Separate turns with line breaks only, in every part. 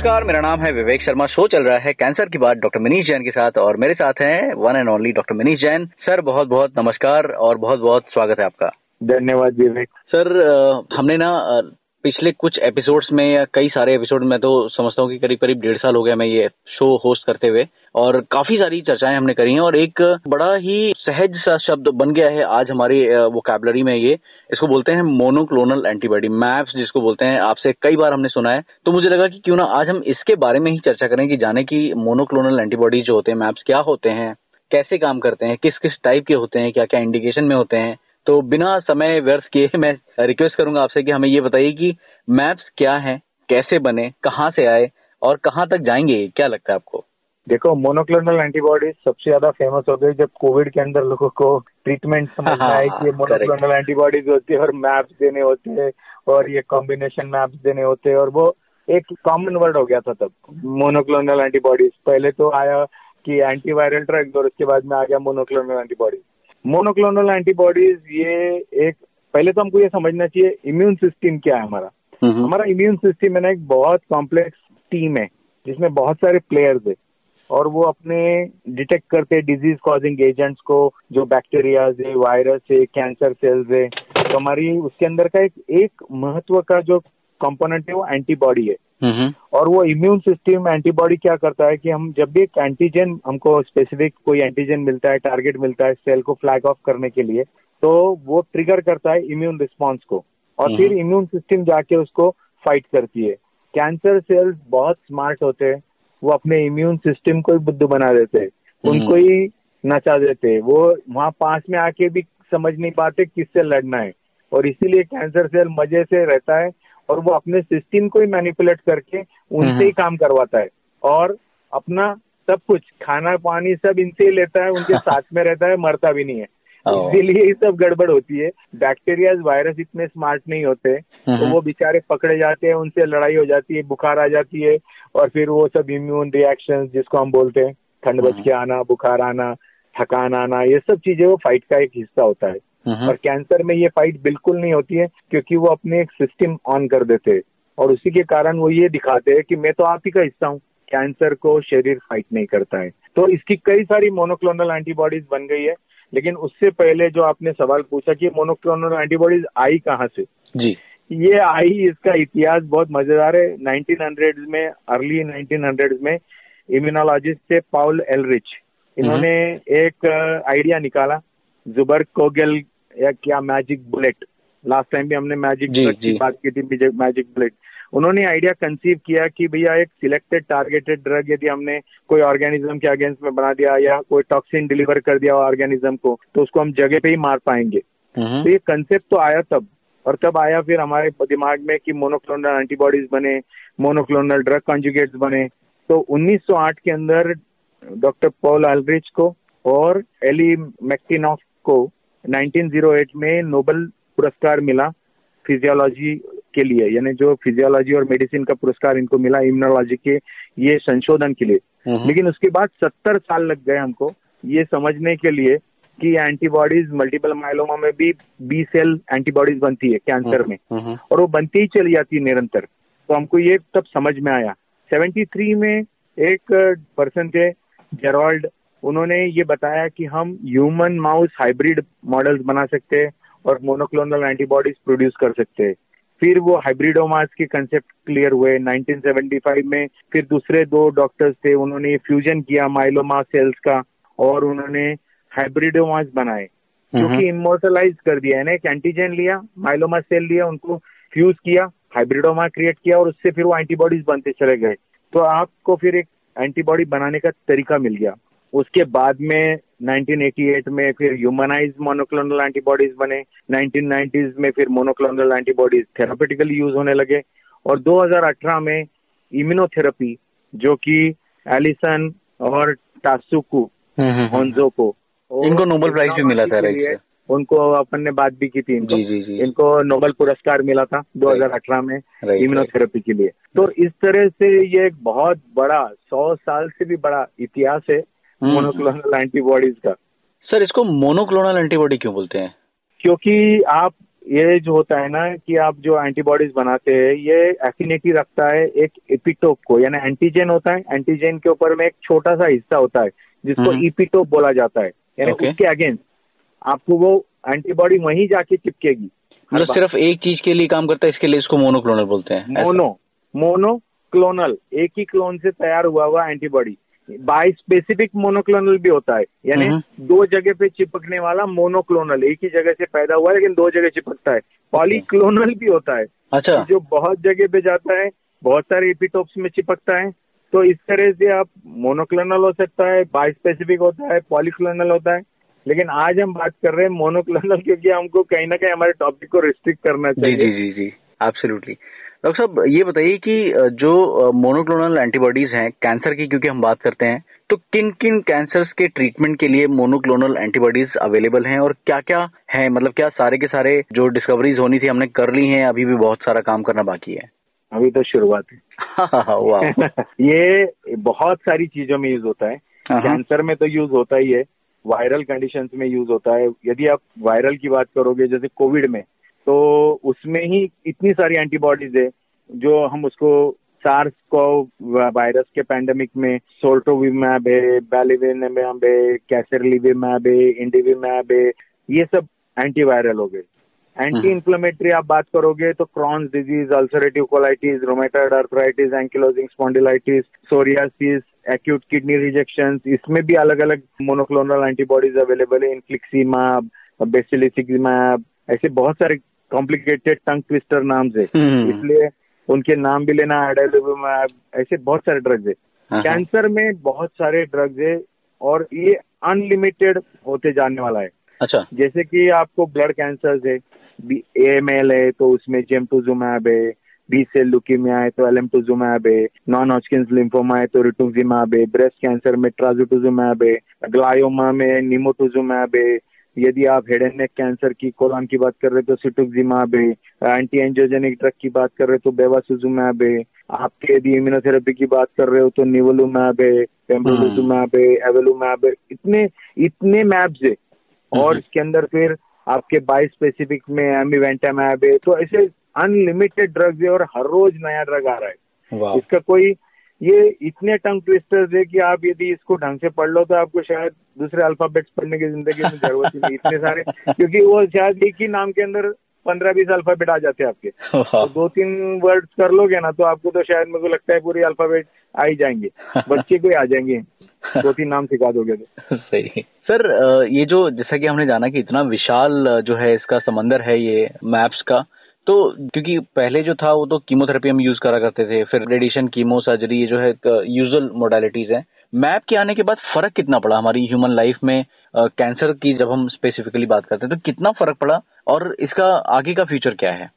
नमस्कार मेरा नाम है विवेक शर्मा। शो चल रहा है कैंसर की बात डॉक्टर मनीष जैन के साथ और मेरे साथ हैं one and only doctor Manish Jain. Sir बहुत बहुत नमस्कार और बहुत बहुत स्वागत है आपका।
धन्यवाद विवेक।
सर हमने ना पिछले कुछ एपिसोड्स में या कई सारे एपिसोड में तो समझता हूँ कि करीब करीब डेढ़ साल हो गया मैं ये शो होस्ट करते हुए और काफ़ी सारी चर्चाएँ हमने करी हैं और एक बड़ा ही सहज सा शब्द बन गया है आज हमारी वो कैबलरी में ये। इसको बोलते हैं मोनोक्लोनल एंटीबॉडी मैप्स जिसको बोलते हैं। आपसे कई बार हमने सुना है। तो मुझे लगा कि क्यों ना आज हम इसके बारे में ही चर्चा करें कि जाने की मोनोक्लोनल एंटीबॉडी जो होते हैं मैप्स क्या होते हैं, कैसे काम करते हैं किस किस टाइप के होते हैं क्या क्या इंडिकेशन में होते हैं। तो बिना समय व्यर्थ किए मैं रिक्वेस्ट करूँगा आपसे कि हमें ये बताइए कि मैप्स क्या है कैसे बने कहाँ से आए और कहाँ तक जाएँगे क्या लगता है आपको?
देखो मोनोक्लोनल एंटीबॉडीज सबसे ज़्यादा फ़ेमस हो गई जब कोविड के अंदर लोगों को ट्रीटमेंट समझ में आए कि ये मोनोक्लोनल एंटीबॉडीज होती है और मैप्स देने होते हैं और ये कॉम्बिनेशन मैप्स देने होते हैं और वो एक कॉमन वर्ड हो गया था तब मोनोक्लोनल एंटीबॉडीज पहले तो आया कि एंटीवायरल ड्रग्स और उसके बाद में आ गया मोनोक्लोनल एंटीबॉडीज मोनोक्लोनल एंटीबॉडीज ये एक पहले तो हमको ये समझना चाहिए इम्यून सिस्टम क्या है हमारा? हमारा इम्यून सिस्टम है ना एक बहुत कॉम्प्लेक्स टीम है जिसमें बहुत सारे प्लेयर्स है। और वो अपने डिटेक्ट करते हैं डिज़ीज़ कॉजिंग एजेंट्स को जो बैक्टीरिया है वायरस है कैंसर सेल्स है। तो हमारी उसके अंदर का एक एक महत्व का जो कंपोनेंट है वो एंटीबॉडी है। और वो इम्यून सिस्टम एंटीबॉडी क्या करता है कि हम जब भी एक एंटीजन हमको स्पेसिफिक कोई एंटीजन मिलता है टारगेट मिलता है सेल को फ्लैग ऑफ़ करने के लिए तो वो ट्रिगर करता है इम्यून रिस्पॉन्स को। और फिर इम्यून सिस्टम जाके उसको फाइट करती है। कैंसर सेल्स बहुत स्मार्ट होते हैं वो अपने इम्यून सिस्टम को ही बुद्ध बना देते हैं। उनको ही नचा देते हैं। वो वहाँ पास में आके भी समझ नहीं पाते किससे लड़ना है। और इसीलिए कैंसर सेल मज़े से रहता है और वो अपने सिस्टम को ही मैनिपुलेट करके उनसे ही काम करवाता है। और अपना सब कुछ खाना पानी सब इनसे ही लेता है उनके साथ में रहता है मरता भी नहीं है। इसीलिए ये सब गड़बड़ होती है। बैक्टीरिया वायरस इतने स्मार्ट नहीं होते तो वो बेचारे पकड़े जाते हैं उनसे लड़ाई हो जाती है बुखार आ जाती है और फिर वो सब इम्यून रिएक्शन जिसको हम बोलते हैं ठंड बच के आना बुखार आना थकान आना ये सब चीज़ें वो फाइट का एक हिस्सा होता है। और कैंसर में ये फाइट बिल्कुल नहीं होती है क्योंकि वो अपने एक सिस्टम ऑन कर देते हैं। और उसी के कारण वो ये दिखाते हैं कि मैं तो आप ही का हिस्सा हूँ। कैंसर को शरीर फाइट नहीं करता है। तो इसकी कई सारी मोनोक्लोनल एंटीबॉडीज बन गई है लेकिन उससे पहले जो आपने सवाल पूछा कि मोनोक्लोनल एंटीबॉडीज आई कहाँ से?
जी।
ये आई इसका इतिहास बहुत मज़ेदार है। 1900 में अर्ली 1900 में इम्यूनोलॉजिस्ट थे पाउल एलरिच इन्होंने एक आइडिया निकाला जुबर कोगल या क्या मैजिक बुलेट लास्ट टाइम भी हमने मैजिक जी, की बात की थी मैजिक बुलेट उन्होंने आइडिया कंसीव किया कि भैया एक सिलेक्टेड टारगेटेड ड्रग यदि हमने कोई ऑर्गेनिज्म के अगेंस्ट में बना दिया या कोई टॉक्सिन डिलीवर कर दिया ऑर्गेनिज्म को तो उसको हम जगह पे ही मार पाएँगे। तो ये कंसेप्ट तो आया तब और तब आया फिर हमारे दिमाग में कि मोनोक्लोनल एंटीबॉडीज बने मोनोक्लोनल ड्रग कॉन्जुगेट्स बने। तो 1908 के अंदर डॉक्टर पॉल एल्ब्रिच को और एली मैक्टिनॉफ को 1908 में नोबल पुरस्कार मिला फिजियोलॉजी के लिए यानी जो फिजियोलॉजी और मेडिसिन का पुरस्कार इनको मिला इम्यूनोलॉजी के ये संशोधन के लिए। लेकिन उसके बाद सत्तर साल लग गए हमको ये समझने के लिए कि एंटीबॉडीज मल्टीपल माइलोमा में भी बी सेल एंटीबॉडीज बनती है कैंसर में। और वो बनती ही चली जाती है निरंतर। तो हमको ये तब समझ में आया। 73 में एक पर्सन थे जेरॉल्ड उन्होंने ये बताया कि हम ह्यूमन माउस हाइब्रिड मॉडल्स बना सकते हैं और मोनोक्लोनल एंटीबॉडीज प्रोड्यूस कर सकते हैं। फिर वो हाइब्रिडोमास के कंसेप्ट क्लियर हुए 1975 में। फिर दूसरे दो डॉक्टर्स थे उन्होंने फ्यूजन किया माइलोमा सेल्स का और उन्होंने हाइब्रिडोमास बनाए। जो कि इमोर्टलाइज कर दिया है ना एक एंटीजन लिया माइलोमा सेल लिया उनको फ्यूज किया हाइब्रिडोमा क्रिएट किया और उससे फिर वो एंटीबॉडीज बनते चले गए। तो आपको फिर एक एंटीबॉडी बनाने का तरीका मिल गया। उसके बाद में 1988 में फिर ह्यूमनाइज मोनोक्लोनल एंटीबॉडीज बने। 1990s में फिर मोनोक्लोनल एंटीबॉडीज थेरापेटिकली यूज़ होने लगे। और 2018 में इम्यूनोथेरेपी जो कि एलिसन और टासुकु को
इनको नोबेल प्राइज भी मिला था
उनको अपन ने बात भी की थी इनको।
जी जी जी।
इनको नोबेल पुरस्कार मिला था 2018 में इम्यूनोथेरेपी के लिए। तो इस तरह से ये एक बहुत बड़ा सौ साल से भी बड़ा इतिहास है। मोनोक्लोनल एंटीबॉडीज का।
सर इसको मोनोक्लोनल एंटीबॉडी क्यों बोलते हैं?
क्योंकि आप ये जो होता है ना कि आप जो एंटीबॉडीज बनाते हैं ये एफिनिटी रखता है एक एपिटोप को यानी एंटीजन होता है एंटीजन के ऊपर में एक छोटा सा हिस्सा होता है जिसको इपिटोप हम्म। बोला जाता है यानी okay. उसके अगेंस्ट आपको वो एंटीबॉडी वहीं जाके चिपकेगी
मतलब सिर्फ़ एक चीज़ के लिए काम करता है इसके लिए इसको मोनोक्लोनल बोलते हैं
मोनो मोनोक्लोनल एक ही क्लोन से तैयार हुआ हुआ एंटीबॉडी बाई स्पेसिफिक मोनोक्लोनल भी होता है। यानी हम्म। दो जगह पे चिपकने वाला मोनोक्लोनल एक ही जगह से पैदा हुआ है लेकिन दो जगह चिपकता है। पॉलीक्लोनल भी होता है।
अच्छा।
जो बहुत जगह पे जाता है बहुत सारे एपिटोप्स में चिपकता है। तो इस तरह से आप मोनोक्लोनल हो सकता है बाई स्पेसिफिक होता है पॉलीक्लोनल होता है। लेकिन आज हम बात कर रहे हैं मोनोक्लोनल क्योंकि हमको कहीं ना कहीं हमारे टॉपिक को रिस्ट्रिक्ट करना चाहिए
जी जी जी जी। एब्सोल्युटली डॉक्टर साहब ये बताइए कि जो मोनोक्लोनल एंटीबॉडीज हैं कैंसर की क्योंकि हम बात करते हैं तो किन किन कैंसर्स के ट्रीटमेंट के लिए मोनोक्लोनल एंटीबॉडीज अवेलेबल हैं और क्या क्या है? मतलब क्या सारे के सारे जो डिस्कवरीज होनी थी हमने कर ली हैं अभी भी बहुत सारा काम करना बाकी है?
अभी तो शुरुआत है। ये बहुत सारी चीज़ों में यूज़ होता है। कैंसर हाँ। में तो यूज़ होता ही है। वायरल कंडीशन में यूज़ होता है। यदि आप वायरल की बात करोगे जैसे कोविड में तो उसमें ही इतनी सारी एंटीबॉडीज है जो हम उसको सार्स को वायरस के पैंडेमिक में सोल्टोविमैब है बैलिविनमैब है कैसरलिविमैब है इंडिविमैब है ये सब एंटीवायरल हो गए। एंटी इन्फ्लेमेटरी आप बात करोगे तो Crohn's disease ulcerative colitis rheumatoid arthritis ankylosing spondylitis psoriasis acute kidney rejection इसमें भी अलग अलग मोनोक्लोनल एंटीबॉडीज अवेलेबल है इन्फ्लिक्सीमैब बेसिलिसिमैब ऐसे बहुत सारे कॉम्प्लिकेटेड टंग ट्विस्टर नाम है हम्म। इसलिए उनके नाम भी लेना ऐसे बहुत सारे ड्रग्स है कैंसर। में बहुत सारे ड्रग्स है और ये अनलिमिटेड होते जाने वाला है
अच्छा
जैसे कि आपको ब्लड कैंसर है ए एम एल है तो उसमें जेमटोजुमैब है बी सेल लुकीमिया है तो एलेमटोजुमैब है नॉन हॉस्किन लिम्फोमा है तो रिटुजिमैब है ब्रेस्ट कैंसर में ट्राजुटुजुमैब है ग्लायोमा में निमोटुजुमैब है यदि आप हेड एंड नेक कैंसर की कोलान की बात कर रहे तो सिटुक्जिमाब है एंटी एंजियोजेनिक ड्रग की बात कर रहे तो बेवासुजुमैब है आपके यदि इम्यूनोथेरेपी की बात कर रहे हो तो निवलुमैब है पेम्बोलुजुमैब है एवेलुमैब है इतने इतने मैब्स है। और इसके अंदर फिर आपके बाई स्पेसिफिक में एमिवेंटामैब है तो ऐसे अनलिमिटेड ड्रग्स है और हर रोज नया ड्रग आ रहा है। इसका कोई ये इतने टंग ट्विस्टर्स है कि आप यदि इसको ढंग से पढ़ लो तो आपको शायद दूसरे अल्फाबेट्स पढ़ने की ज़िंदगी में ज़रूरत ही नहीं इतने सारे। क्योंकि वो शायद एक ही नाम के अंदर पंद्रह बीस अल्फ़ाबेट आ जाते हैं आपके। तो दो तीन वर्ड्स कर लोगे ना तो आपको तो शायद मेरे को लगता है पूरे अल्फ़ाबेट आ ही जाएँगे। बच्चे को आ जाएँगे। दो तीन नाम सिखा दोगे तो।
सही। सर ये जो जैसा कि हमने जाना कि इतना विशाल जो है इसका समंदर है ये मैप्स का तो क्योंकि पहले जो था वो तो कीमोथेरेपी हम यूज़ करा करते थे, फिर रेडिएशन कीमो सर्जरी ये जो है यूजल मोडालिटीज है। मैप के आने के बाद फ़र्क कितना पड़ा हमारी ह्यूमन लाइफ में कैंसर की जब हम स्पेसिफिकली बात करते हैं तो कितना फ़र्क पड़ा और इसका आगे का फ्यूचर क्या है?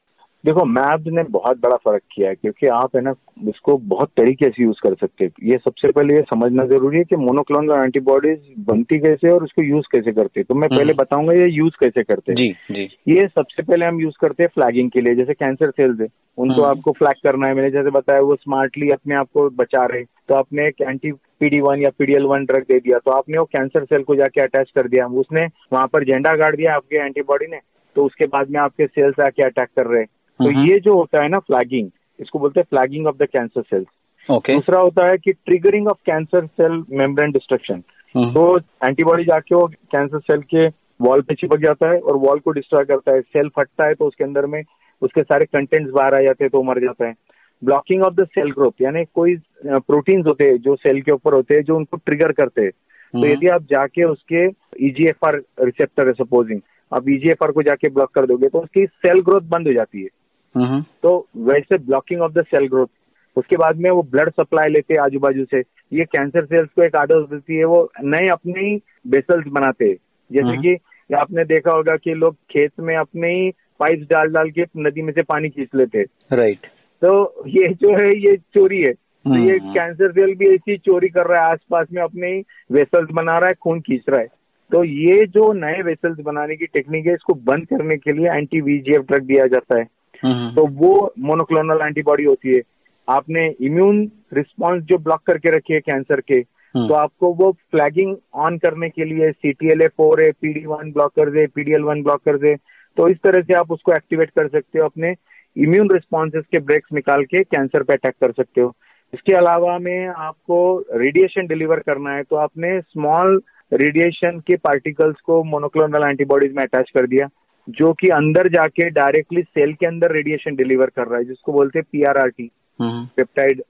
देखो मैप ने बहुत बड़ा फ़र्क किया है क्योंकि आप है ना इसको बहुत तरीके से यूज़ कर सकते हैं। ये सबसे पहले ये समझना ज़रूरी है कि मोनोक्लोनल एंटीबॉडीज बनती कैसे और उसको यूज़ कैसे करते हैं। तो मैं पहले हम्म। बताऊँगा ये यूज़ कैसे करते हैं।
जी जी।
ये सबसे पहले हम यूज़ करते हैं फ्लैगिंग के लिए जैसे कैंसर सेल्स है। उनको हम्म। आपको फ्लैग करना है। मैंने जैसे बताया वो स्मार्टली अपने आप को बचा रहे तो आपने एक एंटी पीडी वन या पीडीएल वन ड्रग दे दिया तो आपने वो कैंसर सेल को जाके अटैच कर दिया। उसने वहाँ पर झंडा गाड़ दिया आपके एंटीबॉडी ने तो उसके बाद में आपके सेल्स आके अटैक कर रहे हैं। तो। ये जो होता है ना फ्लैगिंग इसको बोलते हैं flagging of the cancer cells
okay
दूसरा होता है कि triggering of cancer cell membrane destruction तो एंटीबॉडी जाके वो कैंसर सेल के वॉल पे चिपक जाता है और वॉल को डिस्ट्रॉय करता है। सेल फटता है तो उसके अंदर में उसके सारे कंटेंट्स बाहर आ जाते हैं तो मर जाता है। Blocking of the cell growth यानी कोई प्रोटीन्स होते हैं जो सेल के ऊपर होते हैं जो उनको ट्रिगर करते हैं। तो हम्म। यदि आप जाके उसके ईजीएफआर e रिसेप्टर है सपोजिंग आप ईजीएफआर e को जाके ब्लॉक कर दोगे तो उसकी सेल ग्रोथ बंद हो जाती है। तो वैसे blocking of the cell growth उसके बाद में वो ब्लड सप्लाई लेते हैं आजू बाजू से। ये कैंसर सेल्स को एक आदत देती है वो नए अपने ही बेसल्स बनाते हैं। जैसे हम्म। कि आपने देखा होगा कि लोग खेत में अपने ही पाइप डाल डाल के नदी में से पानी खींच लेते हैं।
राइट
तो ये जो है ये चोरी है। तो ये कैंसर हम्म। सेल भी ऐसी चोरी कर रहा है आसपास में अपने ही वेसल्स बना रहा है खून खींच रहा है। तो ये जो नए वेसल्स बनाने की टेक्निक है इसको बंद करने के लिए एंटी वीजीएफ ड्रग दिया जाता है। तो वो मोनोक्लोनल एंटीबॉडी होती है। आपने इम्यून रिस्पॉन्स जो ब्लॉक करके रखी है कैंसर के हम्म। तो आपको वो फ्लैगिंग ऑन करने के लिए C T L A four है पीडी वन ब्लॉकर है पीडीएल वन ब्लॉकर है तो इस तरह से आप उसको एक्टिवेट कर सकते हो अपने इम्यून रिस्पॉन्सेस के ब्रेक्स निकाल के कैंसर पे अटैक कर सकते हो। इसके अलावा में आपको रेडिएशन डिलीवर करना है तो आपने स्मॉल रेडिएशन के पार्टिकल्स को मोनोक्लोनल एंटीबॉडीज में अटैच कर दिया। जो कि अंदर जाके डायरेक्टली सेल के अंदर रेडिएशन डिलीवर कर रहा है जिसको बोलते हैं पीआरआरटी पेप्टाइड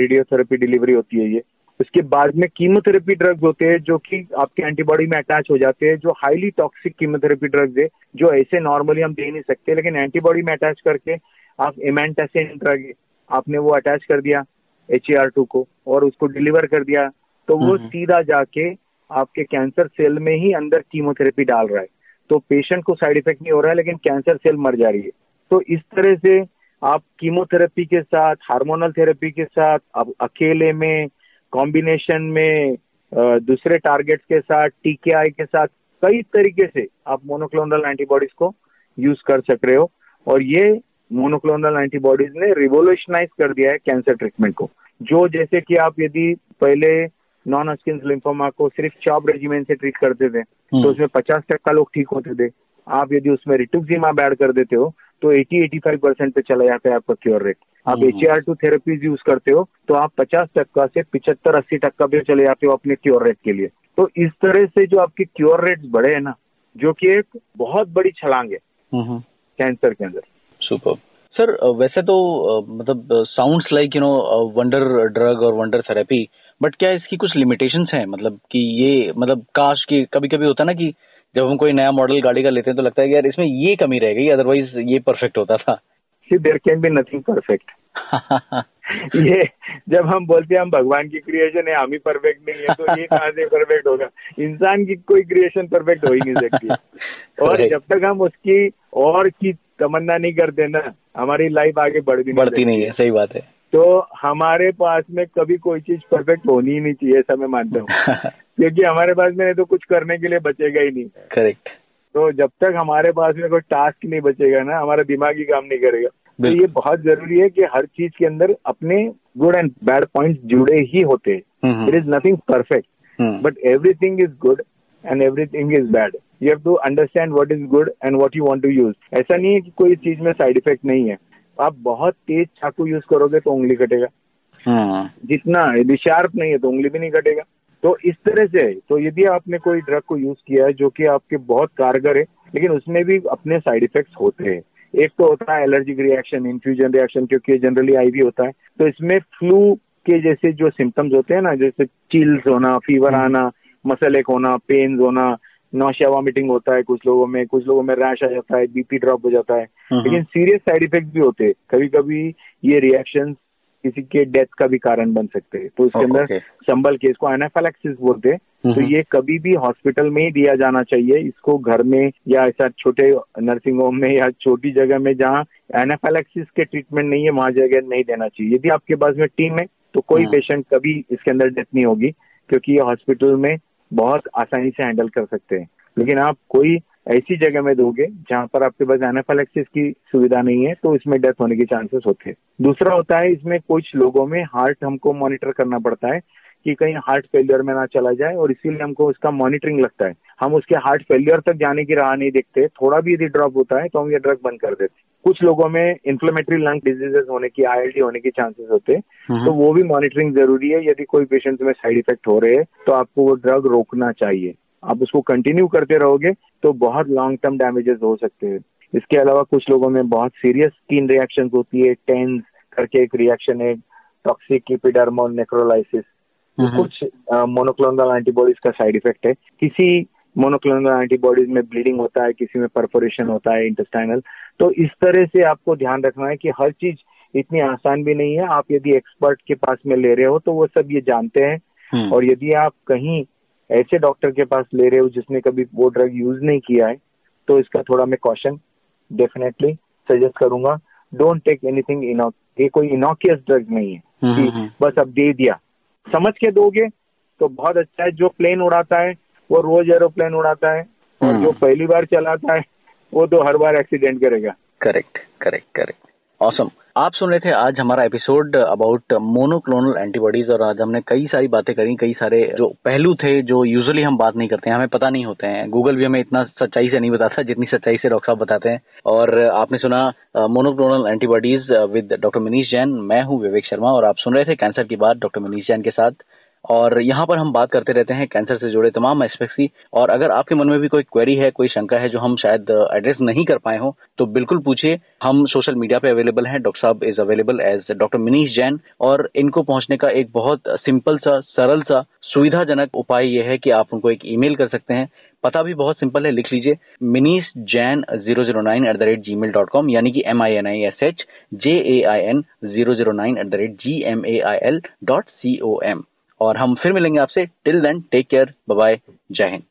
रेडियोथेरेपी डिलीवरी होती है ये। उसके बाद में कीमोथेरेपी ड्रग्स होते हैं जो कि आपके एंटीबॉडी में अटैच हो जाते हैं जो हाईली टॉक्सिक कीमोथेरेपी ड्रग्स है जो ऐसे नॉर्मली हम दे नहीं सकते लेकिन एंटीबॉडी में अटैच करके आप इमेंटासिन ड्रग आपने वो अटैच कर दिया एच टू को और उसको डिलीवर कर दिया तो वो हम्म। सीधा जाके आपके कैंसर सेल में ही अंदर कीमोथेरेपी डाल रहा है। तो पेशेंट को साइड इफ़ेक्ट नहीं हो रहा है, लेकिन कैंसर सेल मर जा रही है। तो इस तरह से आप कीमोथेरेपी के साथ हार्मोनल थेरेपी के साथ, अब अकेले में कॉम्बिनेशन में दूसरे टारगेट्स के साथ टीके के साथ, कई तरीके से आप मोनोक्लोनल एंटीबॉडीज को यूज़ कर सक रहे हो। और ये मोनोक्लोनल एंटीबॉडीज ने रिवोल्यूशनाइज कर दिया है कैंसर ट्रीटमेंट को। जो जैसे कि आप यदि पहले नॉन अस्किन लिम्फोमा को सिर्फ़ चॉप रेजिमेंट से ट्रीट करते थे। तो हम्म। उसमें पचास टक्का लोग ठीक होते थे। आप यदि उसमें रिटुक्सिमाब ऐड कर देते हो तो 80-85 परसेंट पे चला जाता है आपका क्योर रेट आप H R two therapies use करते हो तो आप 50 टक्का से पिछहत्तर अस्सी टक्का पे चले जाते हो अपने क्योर रेट के लिए। तो इस तरह से जो आपके क्योर रेट बढ़े हैं ना जो कि एक बहुत बड़ी छलांग है कैंसर के अंदर।
सुपर सर वैसे तो मतलब sounds like you know wonder drug और वंडर थेरेपी बट क्या इसकी कुछ लिमिटेशंस हैं? मतलब कि ये मतलब काश की कभी कभी होता है ना कि जब हम कोई नया मॉडल गाड़ी का लेते हैं तो लगता है कि यार इसमें ये कमी रह गई अदरवाइज़ ये परफेक्ट होता था।
See there can be nothing perfect ये जब हम बोलते हैं हम भगवान की क्रिएशन है हम ही परफेक्ट नहीं है तो ये कहाँ से परफेक्ट होगा? इंसान की कोई क्रिएशन परफेक्ट हो ही नहीं सकती। और जब तक हम उसकी और की तमन्ना नहीं करते ना हमारी लाइफ आगे बढ़ती
नहीं बढ़ती नहीं है सही बात है।
तो हमारे पास में कभी कोई चीज़ परफेक्ट होनी ही नहीं चाहिए ऐसा मैं मानता हूँ। क्योंकि हमारे पास में तो कुछ करने के लिए बचेगा ही नहीं।
करेक्ट
तो जब तक हमारे पास में कोई टास्क नहीं बचेगा ना हमारा दिमाग ही काम नहीं करेगा। तो ये बहुत ज़रूरी है कि हर चीज़ के अंदर अपने गुड एंड बैड पॉइंट जुड़े ही होते। हैं it is nothing perfect but everything is good and everything is bad you have to understand what is good and what you want to use ऐसा नहीं है कि कोई चीज़ में साइड इफ़ेक्ट नहीं है। आप बहुत तेज चाकू यूज़ करोगे तो उंगली कटेगा हाँ। जितना यदि शार्प नहीं है तो उंगली भी नहीं कटेगा तो इस तरह से तो यदि आपने कोई ड्रग को यूज़ किया है जो कि आपके बहुत कारगर है लेकिन उसमें भी अपने साइड इफेक्ट्स होते हैं एक तो होता है एलर्जिक रिएक्शन इन्फ्यूजन रिएक्शन क्योंकि जनरली आईवी होता है तो इसमें फ्लू के जैसे जो सिम्टम्स होते हैं ना जैसे चिल्स होना फीवर। आना मसल एक होना पेन होना नौशिया वॉमिटिंग होता है कुछ लोगों में कुछ लोगों में रैश आ जाता है बीपी ड्रॉप हो जाता है। हम्म। लेकिन सीरियस साइड इफ़ेक्ट भी होते हैं। कभी कभी ये रिएक्शन किसी के डेथ का भी कारण बन सकते हैं। तो उसके अंदर संबल के इसको एनाफेलेक्सिस बोलते हैं। तो हम्म। ये कभी भी हॉस्पिटल में ही दिया जाना चाहिए। इसको घर में या ऐसा छोटे नर्सिंग होम में या छोटी जगह में जहाँ एनाफेलेक्सिस के ट्रीटमेंट नहीं है वहाँ जगह नहीं देना चाहिए। यदि आपके पास में टीम है तो कोई पेशेंट हाँ। कभी इसके अंदर डेथ नहीं होगी क्योंकि ये हॉस्पिटल में बहुत आसानी से हैंडल कर सकते हैं। लेकिन आप कोई ऐसी जगह में दोगे जहाँ पर आपके पास एनाफेलेक्सिस की सुविधा नहीं है तो इसमें डेथ होने के चांसेस होते हैं। दूसरा होता है, इसमें कुछ लोगों में हार्ट हमको मॉनिटर करना पड़ता है कि कहीं हार्ट फेलियर में ना चला जाए, और इसीलिए हमको उसका मॉनिटरिंग लगता है। हम उसके हार्ट फेलियर तक जाने की राह नहीं देखते, थोड़ा भी यदि ड्रॉप होता है तो हम ये ड्रग बंद कर देते कुछ लोगों में इन्फ्लेमेटरी लंग डिजीजेस होने की आई होने के चांसेस होते हैं। हम्म। तो वो भी मॉनिटरिंग ज़रूरी है। यदि कोई पेशेंट में साइड इफ़ेक्ट हो रहे हैं तो आपको वो ड्रग रोकना चाहिए। आप उसको कंटिन्यू करते रहोगे तो बहुत लॉन्ग टर्म डैमेजेस हो सकते हैं। इसके अलावा कुछ लोगों में बहुत सीरियस स्किन रिएक्शन होती है टेंस करके एक रिएक्शन है टॉक्सिक इपिडर्मोल नेक्रोलाइसिस कुछ मोनोक्लोनल एंटीबॉडीज का साइड इफ़ेक्ट है। किसी मोनोक्लोनल एंटीबॉडीज में ब्लीडिंग होता है किसी में परफोरेशन होता है इंटेस्टाइनल तो इस तरह से आपको ध्यान रखना है कि हर चीज़ इतनी आसान भी नहीं है। आप यदि एक्सपर्ट के पास में ले रहे हो तो वो सब ये जानते हैं। हम्म। और यदि आप कहीं ऐसे डॉक्टर के पास ले रहे हो जिसने कभी वो ड्रग यूज़ नहीं किया है तो इसका थोड़ा मैं कॉशन डेफिनेटली सजेस्ट करूँगा। डोंट टेक एनीथिंग इनॉक ये कोई इनोकियस ड्रग नहीं है। हम्म, कि हम्म, बस अब दे दिया। समझ के दोगे तो बहुत अच्छा है। जो प्लेन उड़ाता है वो रोज एरोप्लेन उड़ाता है और जो पहली बार चलाता है वो तो हर बार एक्सीडेंट करेगा।
Correct correct correct. ऑसम आप सुन रहे थे आज हमारा एपिसोड अबाउट मोनोक्लोनल एंटीबॉडीज और आज हमने कई सारी बातें करी कई सारे जो पहलू थे जो यूजुअली हम बात नहीं करते हैं हमें पता नहीं होते हैं। गूगल भी हमें इतना सच्चाई से नहीं बताता जितनी सच्चाई से डॉक्टर साहब बताते हैं। और आपने सुना monoclonal antibodies with doctor Manish Jain मैं हूँ विवेक शर्मा और आप सुन रहे थे कैंसर की बात डॉक्टर मनीष जैन के साथ। और यहाँ पर हम बात करते रहते हैं कैंसर से जुड़े तमाम एस्पेक्ट्स की। और अगर आपके मन में भी कोई क्वेरी है, कोई शंका है जो हम शायद एड्रेस नहीं कर पाए हो तो बिल्कुल पूछिए। हम सोशल मीडिया पे अवेलेबल हैं। डॉक्टर साहब is available as doctor Manish Jain और इनको पहुँचने का एक बहुत सिंपल सा, सरल सा, सुविधाजनक उपाय यह है कि आप उनको एक ईमेल कर सकते हैं। पता भी बहुत सिंपल है, लिख लीजिए। Manish Jain zero zero nine at the rate G mail dot com यानी कि M I N I S H J A I N zero zero nine at the rate G M A I L dot C O M और हम फिर मिलेंगे आपसे। Till then take care bye जय हिंद